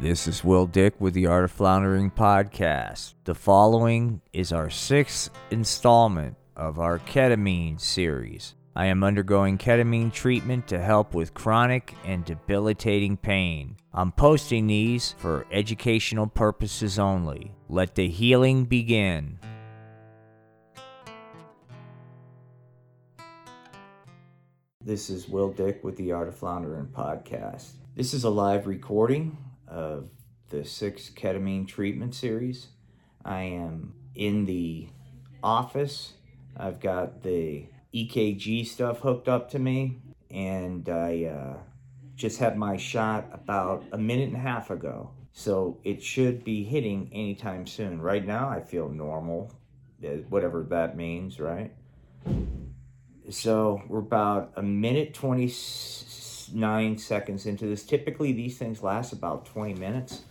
This is Will Dick with the Art of Floundering podcast. The following is our sixth installment of our ketamine series. I am undergoing ketamine treatment to help with chronic and debilitating pain. I'm posting these for educational purposes only. Let the healing begin. This is Will Dick with the Art of Floundering podcast. This is a live recording of the six ketamine treatment series. I am in the office. I've got the EKG stuff hooked up to me, and I uh, just had my shot about a minute and a half ago. So it should be hitting anytime soon. Right now, I feel normal, uh, whatever that means, right? So we're about a minute 29 seconds into this. Typically, these things last about 20 minutes.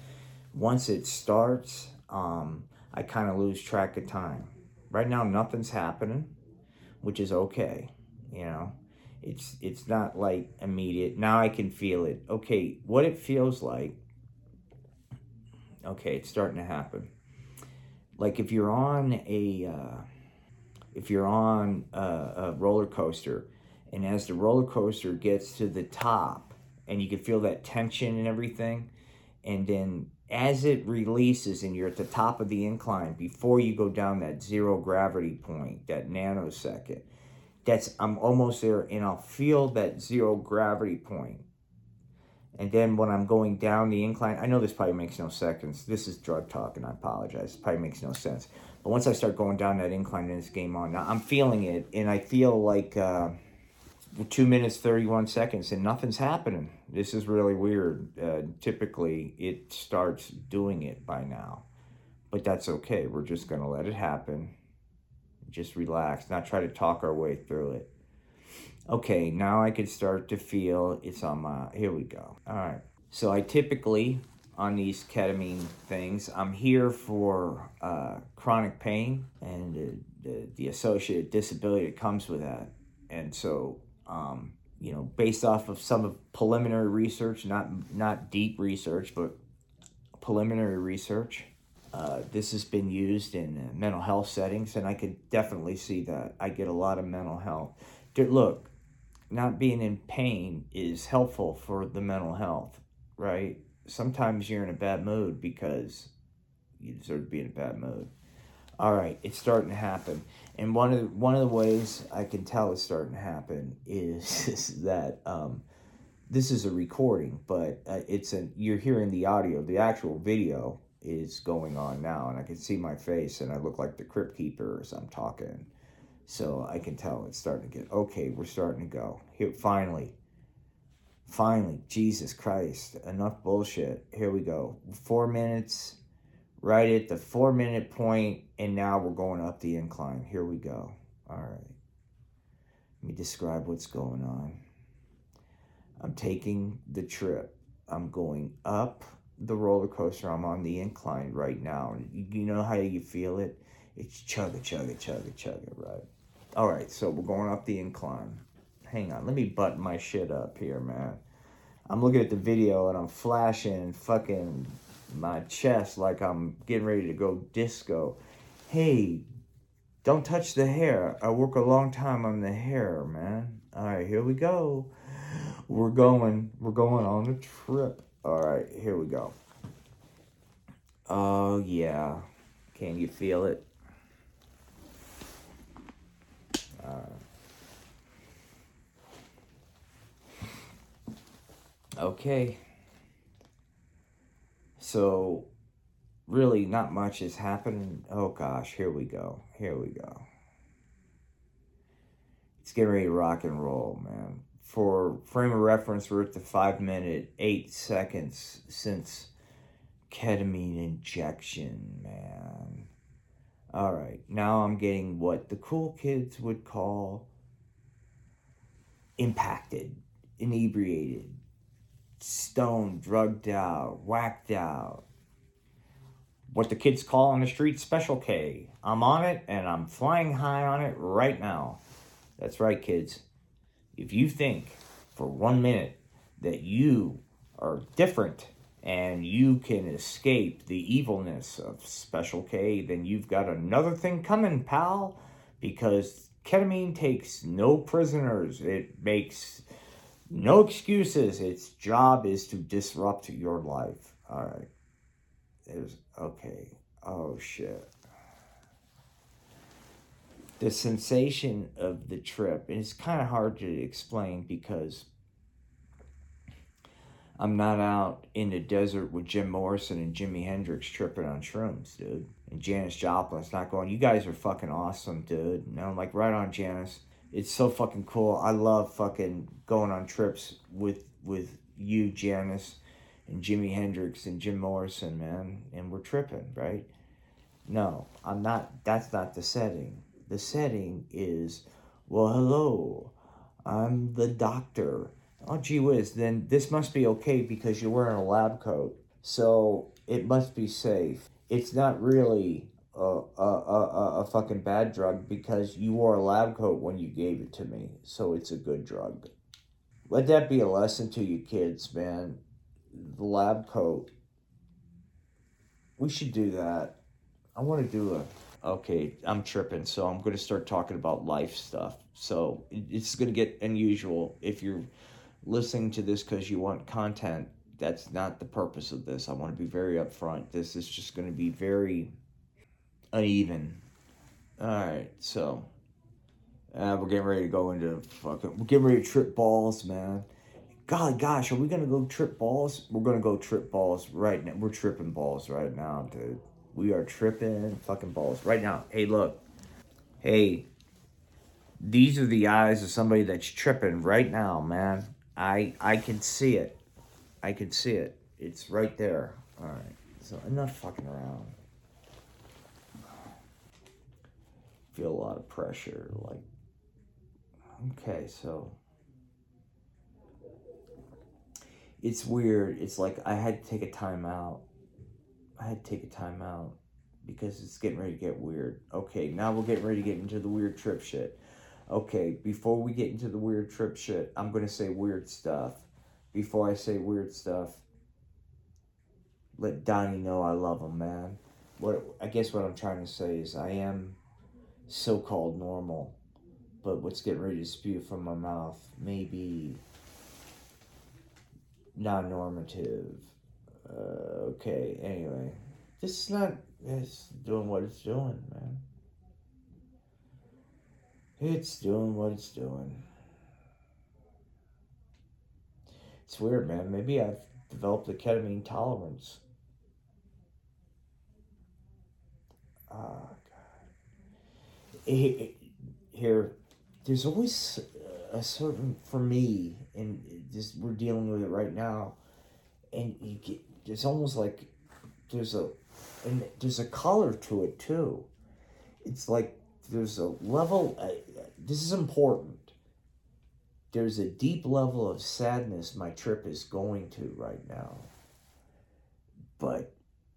Once it starts, um, I kind of lose track of time. Right now, nothing's happening which is okay. You know, it's it's not like immediate. Now I can feel it. Okay, what it feels like. Okay, it's starting to happen. Like if you're on a uh, if you're on a, a roller coaster, and as the roller coaster gets to the top, and you can feel that tension and everything, and then as it releases and you're at the top of the incline before you go down that zero gravity point, that nanosecond, that's I'm almost there and I'll feel that zero gravity point. And then when I'm going down the incline, I know this probably makes no sense. This is drug talk, and I apologize. It probably makes no sense. But once I start going down that incline, and it's game on. Now I'm feeling it, and I feel like uh, two minutes thirty one seconds, and nothing's happening this is really weird. Uh, typically, it starts doing it by now, but that's okay. We're just going to let it happen. Just relax, not try to talk our way through it. Okay, now I can start to feel it's on my. Here we go. All right. So I typically on these ketamine things. I'm here for uh, chronic pain and the, the, the, associated disability that comes with that. And so um, you know, based off of some of preliminary research, not not deep research, but preliminary research. Uh, this has been used in mental health settings, and I could definitely see that. I get a lot of mental health. Look, not being in pain is helpful for the mental health, right? Sometimes you're in a bad mood because you deserve to be in a bad mood. All right, it's starting to happen. And one of the, one of the ways I can tell it's starting to happen is, is that um, this is a recording, but uh, it's a you're hearing the audio. The actual video is going on now, and I can see my face, and I look like the crypt keeper as I'm talking. So I can tell it's starting to get okay. We're starting to go here. Finally, finally, Jesus Christ! Enough bullshit. Here we go. Four minutes right at the four minute point, and now we're going up the incline. Here we go. All right. Let me describe what's going on. I'm taking the trip. I'm going up the roller coaster. I'm on the incline right now. You know how you feel it? It's chugga, chugga, chugga, chugga, right? All right, so we're going up the incline. Hang on, let me button my shit up here, man. I'm looking at the video and I'm flashing fucking my chest like I'm getting ready to go disco. Hey, don't touch the hair. I work a long time on the hair, man. All right, here we go. We're going. We're going on a trip. All right, here we go. Oh yeah. Can you feel it? Uh, okay. So, really, not much is happening. Oh gosh, here we go. Here we go. It's getting ready to rock and roll, man. For frame of reference, we're at the five minute, eight seconds since ketamine injection, man. All right, now I'm getting what the cool kids would call impacted, inebriated, stoned, drugged out, whacked out. What the kids call on the street Special K. I'm on it and I'm flying high on it right now. That's right, kids. If you think for one minute that you are different and you can escape the evilness of Special K, then you've got another thing coming, pal, because ketamine takes no prisoners. It makes no excuses. Its job is to disrupt your life. All right. There's okay. Oh shit. The sensation of the trip, and it's kind of hard to explain because I'm not out in the desert with Jim Morrison and Jimi Hendrix tripping on shrooms, dude. And Janis Joplin's not going, you guys are fucking awesome, dude. And I'm like, right on, Janis. It's so fucking cool. I love fucking going on trips with with you, Janis, and Jimi Hendrix and Jim Morrison, man. And we're tripping, right? No, I'm not. That's not the setting. The setting is, well, hello, I'm the doctor oh gee whiz, then this must be okay because you're wearing a lab coat. So it must be safe. It's not really a, a, a, a fucking bad drug because you wore a lab coat when you gave it to me. So it's a good drug. Let that be a lesson to you kids, man. The lab coat. We should do that. I want to do a okay, I'm tripping, so I'm going to start talking about life stuff. So it's going to get unusual if you're listening to this because you want content. That's not the purpose of this. I want to be very upfront. This is just going to be very uneven. All right, so uh, we're getting ready to go into fucking. We're getting ready to trip balls, man. God, gosh, are we gonna go trip balls? We're gonna go trip balls right now. We're tripping balls right now, dude. We are tripping fucking balls right now. Hey, look. Hey, these are the eyes of somebody that's tripping right now, man. I I can see it. I can see it. It's right there. All right. So enough fucking around. Feel a lot of pressure. Like, okay, so it's weird. It's like I had to take a time out. I had to take a time out because it's getting ready to get weird. Okay, now we're getting ready to get into the weird trip shit. Okay, before we get into the weird trip shit, I'm going to say weird stuff. Before I say weird stuff, let Donnie know I love him, man. What I guess what I'm trying to say is I am so-called normal, but what's getting ready to spew from my mouth may be non-normative. Uh, okay, anyway, this is not. It's doing what it's doing, man. It's doing what it's doing. It's weird, man. Maybe I've developed a ketamine tolerance. Oh, God. Here, there's always a certain, for me, and we're dealing with it right now, and you get, it's almost like there's a, and there's a color to it too. It's like there's a level, uh, this is important. There's a deep level of sadness my trip is going to right now. But,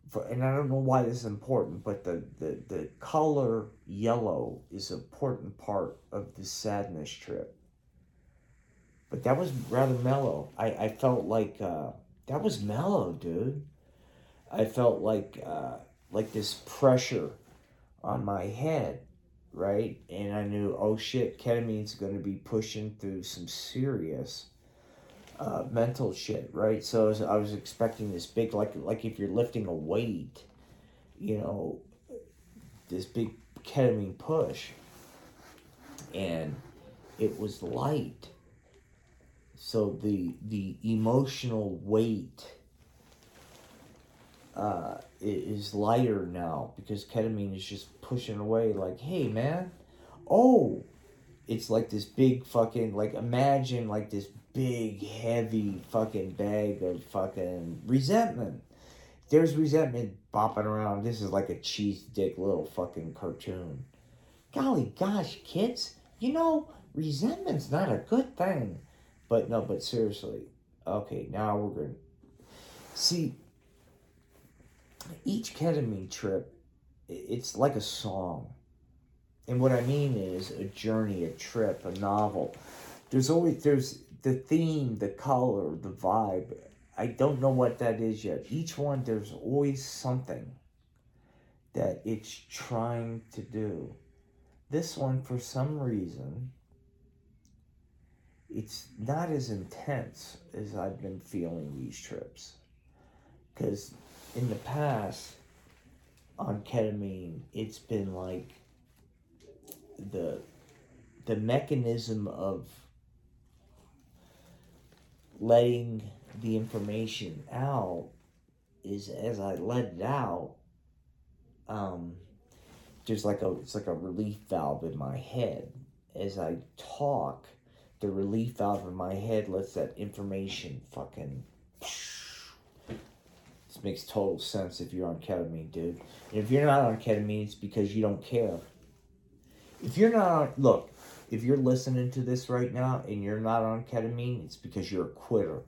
for, and I don't know why this is important, but the, the, the color yellow is an important part of the sadness trip. But that was rather mellow. I, I felt like uh, that was mellow, dude. I felt like uh, like this pressure on my head right? And I knew, oh shit, ketamine's going to be pushing through some serious uh, mental shit, right? So I was, I was expecting this big, like like if you're lifting a weight, you know, this big ketamine push, and it was light. So the the emotional weight uh, is lighter now because ketamine is just pushing away. Like, hey, man, oh, it's like this big fucking like imagine like this big heavy fucking bag of fucking resentment. There's resentment bopping around. This is like a cheese dick little fucking cartoon. Golly gosh, kids, you know resentment's not a good thing. But no, but seriously, okay, now we're gonna see each ketamine trip, it's like a song. And what I mean is a journey, a trip, a novel. There's always, there's the theme, the color, the vibe. I don't know what that is yet. Each one, there's always something that it's trying to do. This one, for some reason, it's not as intense as I've been feeling these trips. Because in the past, on ketamine, it's been like the the mechanism of letting the information out is as I let it out, um, there's like a it's like a relief valve in my head. As I talk, the relief valve in my head lets that information fucking. This makes total sense if you're on ketamine, dude. And if you're not on ketamine, it's because you don't care. If you're not on, look, if you're listening to this right now and you're not on ketamine, it's because you're a quitter.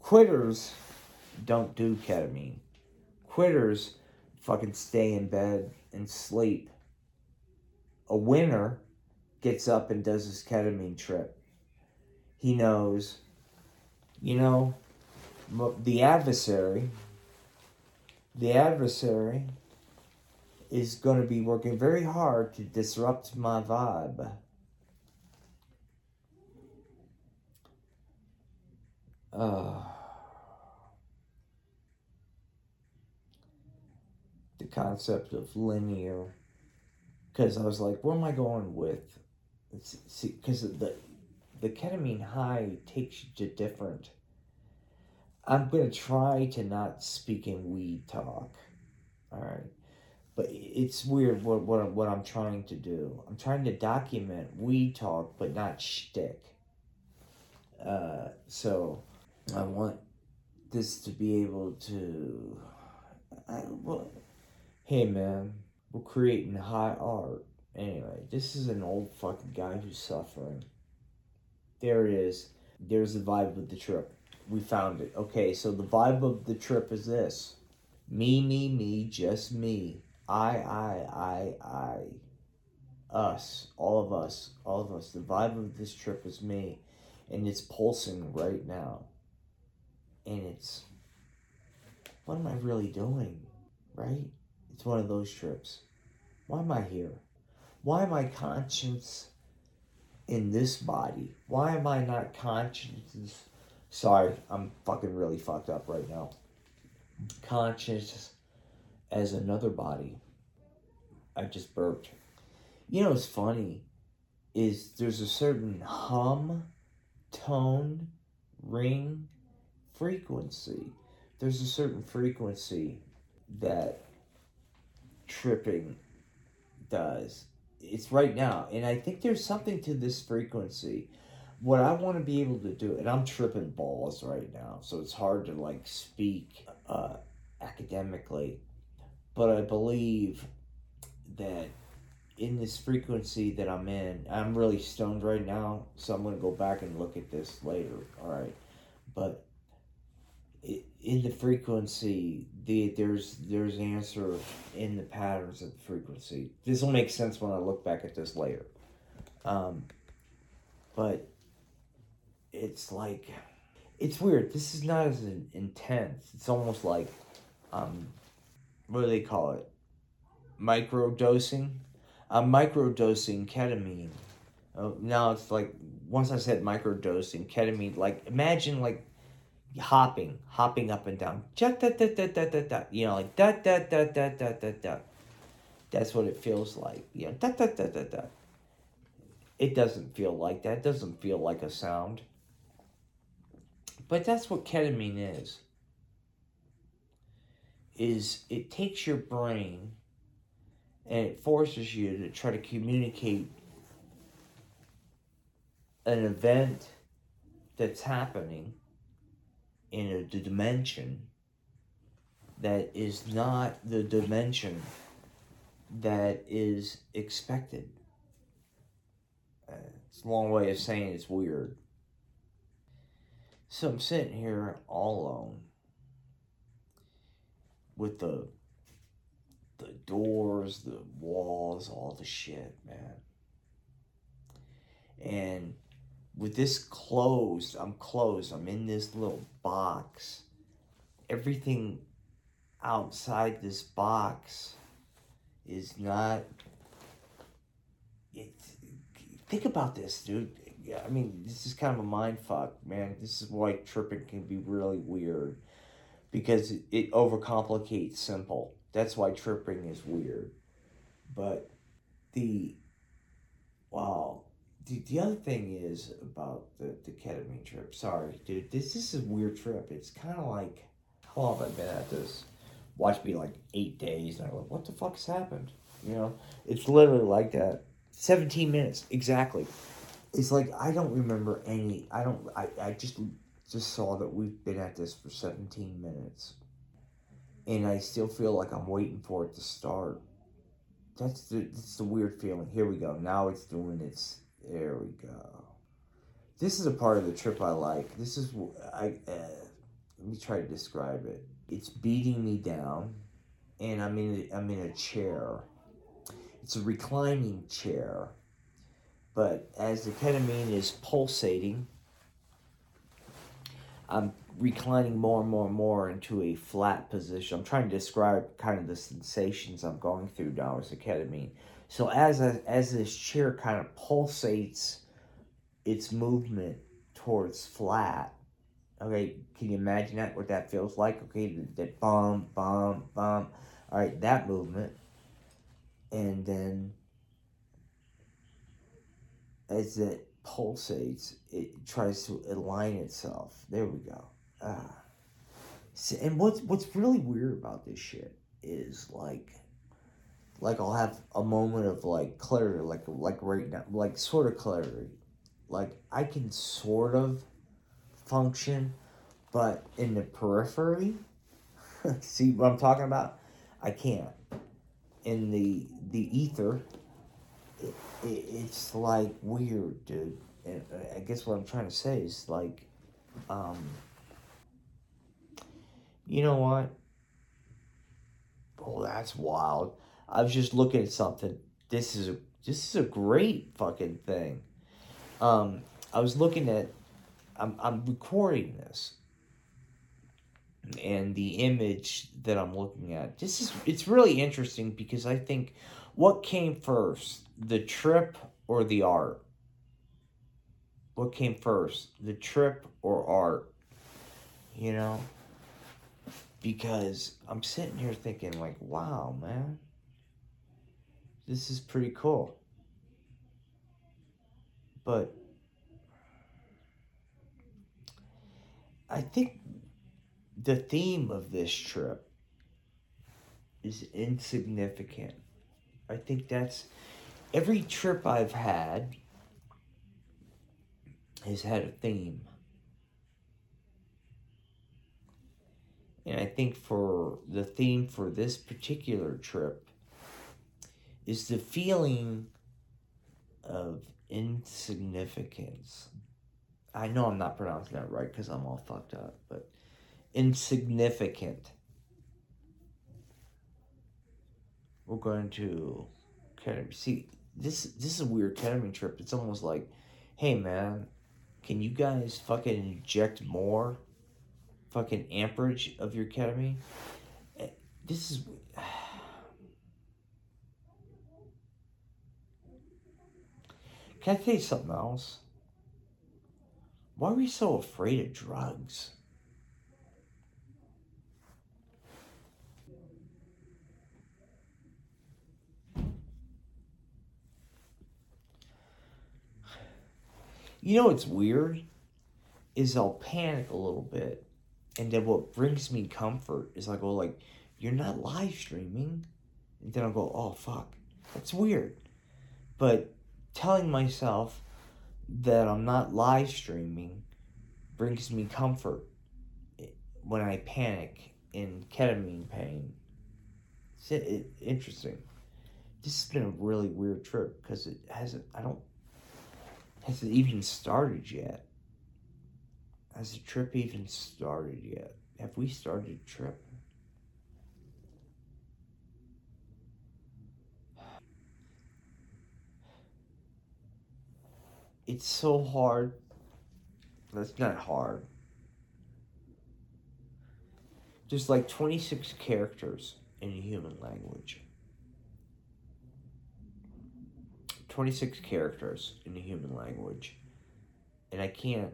Quitters don't do ketamine. Quitters fucking stay in bed and sleep. A winner gets up and does his ketamine trip. He knows, you know, the adversary, the adversary is going to be working very hard to disrupt my vibe. Uh, the concept of linear, because I was like, where am I going with? See, because the the ketamine high takes you to different. I'm gonna try to not speak in weed talk. All right but it's weird what, what, what I'm trying to do. I'm trying to document weed talk, but not shtick. Uh, so I want this to be able to. I, well, hey man, we're creating high art. Anyway, this is an old fucking guy who's suffering. There it is. There's the vibe of the trip. We found it. Okay, so the vibe of the trip is this me, me, me, just me I, I, I, I, us, all of us, all of us. The vibe of this trip is me, and it's pulsing right now. And it's, what am I really doing? Right? It's one of those trips. Why am I here? Why am I conscious in this body? Why am I not conscious? Sorry, I'm fucking really fucked up right now. Conscious as another body. I just burped. You know what's funny is there's a certain hum, tone, ring, frequency. There's a certain frequency that tripping does. It's right now. And I think there's something to this frequency. What I want to be able to do, and I'm tripping balls right now, so it's hard to like speak uh, academically but I believe that in this frequency that I'm in, I'm really stoned right now, so I'm gonna go back and look at this later. All right, but in the frequency, the there's there's answer in the patterns of the frequency. This will make sense when I look back at this later. Um, but it's like it's weird. This is not as intense. It's almost like um, what do they call it? Micro dosing. I'm micro dosing ketamine. Oh, now it's like once I said micro dosing ketamine, like imagine like hopping, hopping up and down. You know, like da da da da da da da. That's what it feels like. You know, da da da da da. It doesn't feel like that. It doesn't feel like a sound. But that's what ketamine is is it takes your brain and it forces you to try to communicate an event that's happening in a dimension that is not the dimension that is expected. Uh, it's a long way of saying it's weird. So I'm sitting here all alone with the the doors, the walls, all the shit, man. And with this closed, I'm closed. I'm in this little box. Everything outside this box is not. It, think about this, dude. I mean, this is kind of a mind fuck, man. This is why tripping can be really weird because it overcomplicates simple. That's why tripping is weird. But the wow, the, the other thing is about the, the ketamine trip. Sorry, dude, this, this is a weird trip. It's kind of like, how long have I been at this? Watch me like eight days, and I'm like, what the fuck has happened? You know, it's literally like that. 17 minutes, exactly. It's like, I don't remember any, I don't, I, I just, just saw that we've been at this for 17 minutes. And I still feel like I'm waiting for it to start. That's the, that's the weird feeling. Here we go. Now it's doing its there we go. This is a part of the trip I like. This is I. Uh, let me try to describe it. It's beating me down, and I'm in. I'm in a chair. It's a reclining chair, but as the ketamine is pulsating, I'm reclining more and more and more into a flat position. I'm trying to describe kind of the sensations I'm going through now as the ketamine. So as a, as this chair kind of pulsates its movement towards flat, okay, can you imagine that what that feels like? Okay, that, that bum bum bum. All right, that movement, and then as it pulsates, it tries to align itself. There we go. Ah. So, and what's what's really weird about this shit is like like I'll have a moment of like clarity, like like right now, like sort of clarity. Like I can sort of function, but in the periphery, see what I'm talking about? I can't. In the the ether, it, it, it's like weird, dude. And I guess what I'm trying to say is like, um, you know what? Oh, that's wild I was just looking at something. This is a this is a great fucking thing. Um, I was looking at. I'm I'm recording this. And the image that I'm looking at, this is it's really interesting because I think what came first, the trip or the art? What came first, the trip or art? You know? Because I'm sitting here thinking, like, wow, man this is pretty cool. But I think the theme of this trip is insignificant. I think that's every trip I've had has had a theme. And I think for the theme for this particular trip is the feeling of insignificance. I know I'm not pronouncing that right because I'm all fucked up, but insignificant. We're going to ketamine. See, this this is a weird ketamine trip. It's almost like, hey man, can you guys fucking inject more fucking amperage of your ketamine? Eh, this is Can I tell you something else? Why are we so afraid of drugs? You know what's weird? Is I'll panic a little bit. And then what brings me comfort is I go like, you're not live streaming. And then I'll go, oh fuck. That's weird. But telling myself that I'm not live streaming brings me comfort when I panic in ketamine pain. It's it, interesting. This has been a really weird trip because it hasn't. I don't. Hasn't even started yet. Has the trip even started yet? Have we started a trip? It's so hard That's not hard. There's like 26 characters in human language. 26 characters in human language. And I can't.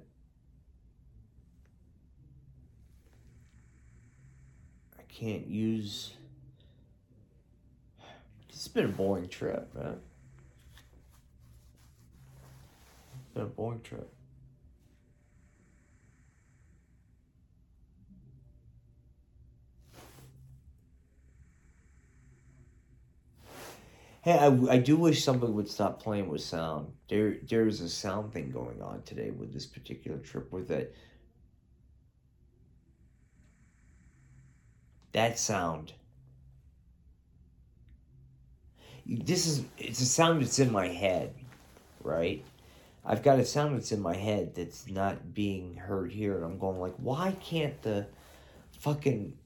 I can't use. It's been a boring trip, man. It's a boring trip. Hey, I, I do wish somebody would stop playing with sound. There, there's a sound thing going on today with this particular trip with it. That sound. This is, it's a sound that's in my head, right? I've got a sound that's in my head that's not being heard here. And I'm going like, why can't the fucking,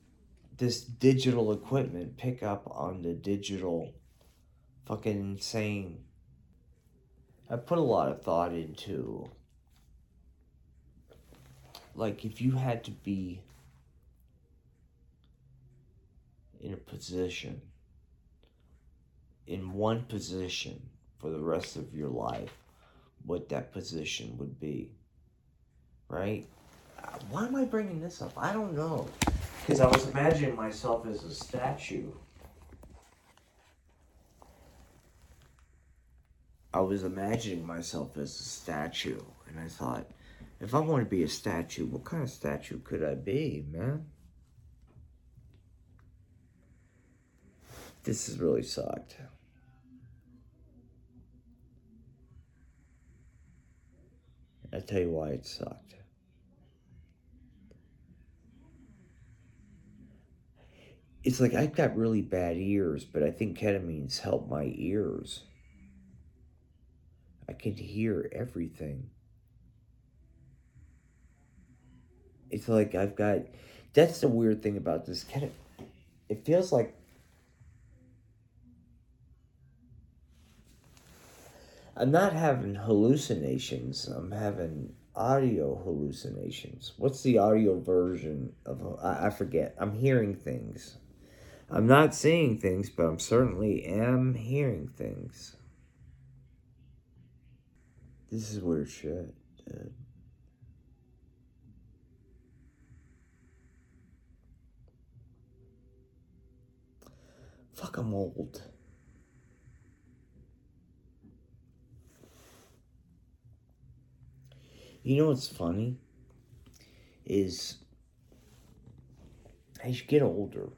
this digital equipment pick up on the digital fucking insane. I put a lot of thought into like if you had to be in a position in one position for the rest of your life what that position would be right why am i bringing this up i don't know because i was imagining myself as a statue I was imagining myself as a statue, and I thought, if I want to be a statue, what kind of statue could I be, man? This has really sucked. Tell you why it sucked. It's like I've got really bad ears, but I think ketamine's helped my ears. I can hear everything. It's like I've got. That's the weird thing about this. Of, it feels like. I'm not having hallucinations. I'm having audio hallucinations. What's the audio version of? I, I forget. I'm hearing things. I'm not seeing things, but I'm certainly am hearing things. This is weird shit, dude. Fuck, I'm old. You know what's funny? Is as you get older,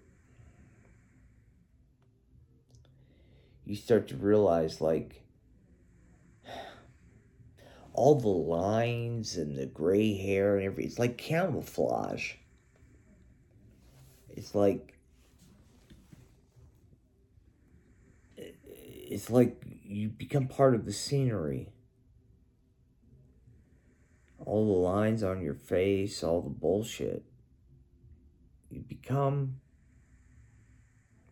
you start to realize like all the lines and the gray hair and everything. It's like camouflage. It's like it's like you become part of the scenery. All the lines on your face, all the bullshit. You become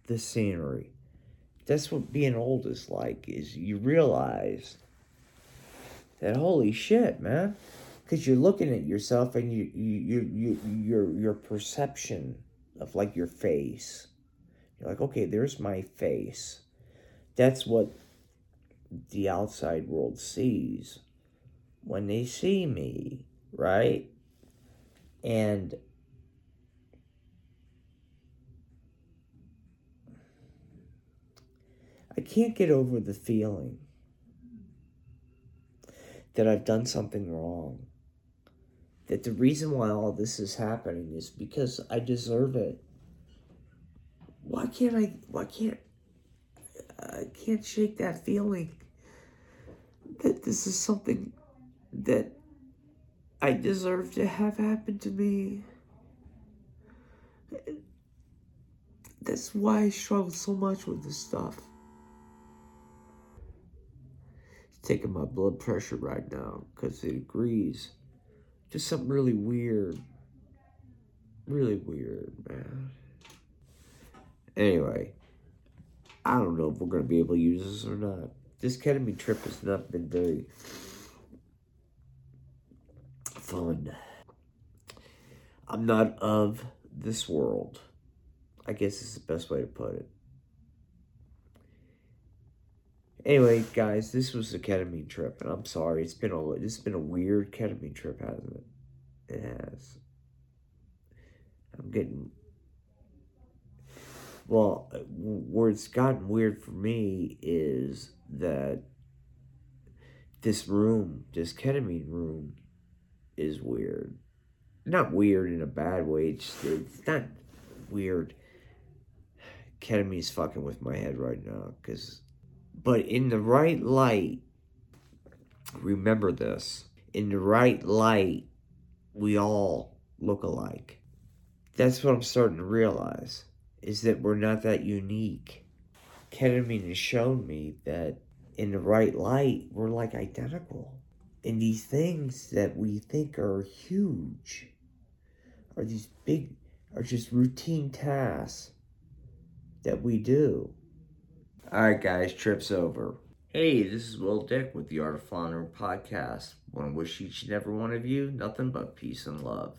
the scenery. That's what being old is like, is you realize that holy shit, man. Because you're looking at yourself and you, you, you, your, your perception of like your face. You're like, okay, there's my face. That's what the outside world sees when they see me, right? And I can't get over the feeling that I've done something wrong. That the reason why all this is happening is because I deserve it. Why can't I, why can't, I can't shake that feeling that this is something that I deserve to have happen to me. That's why I struggle so much with this stuff. It's taking my blood pressure right now because it agrees. Just something really weird. Really weird, man. Anyway, I don't know if we're going to be able to use this or not. This ketamine trip has not been very fun. I'm not of this world. I guess is the best way to put it. Anyway, guys, this was a ketamine trip, and I'm sorry. It's been a has been a weird ketamine trip, hasn't it? It has. I'm getting well. Where it's gotten weird for me is that this room, this ketamine room, is weird. Not weird in a bad way. It's, it's not weird. Ketamine's fucking with my head right now, because but in the right light, remember this in the right light, we all look alike. That's what I'm starting to realize is that we're not that unique. Ketamine has shown me that in the right light, we're like identical. And these things that we think are huge are these big, are just routine tasks that we do. Alright, guys, trip's over. Hey, this is Will Dick with the Art of Floundering podcast. Want to wish each and every one of you nothing but peace and love.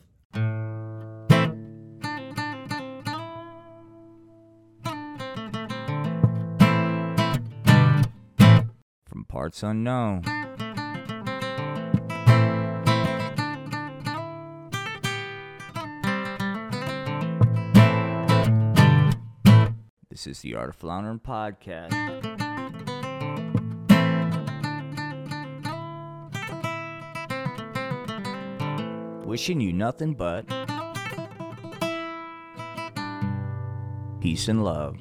From parts unknown. This is the Art of Floundering podcast. Wishing you nothing but peace and love.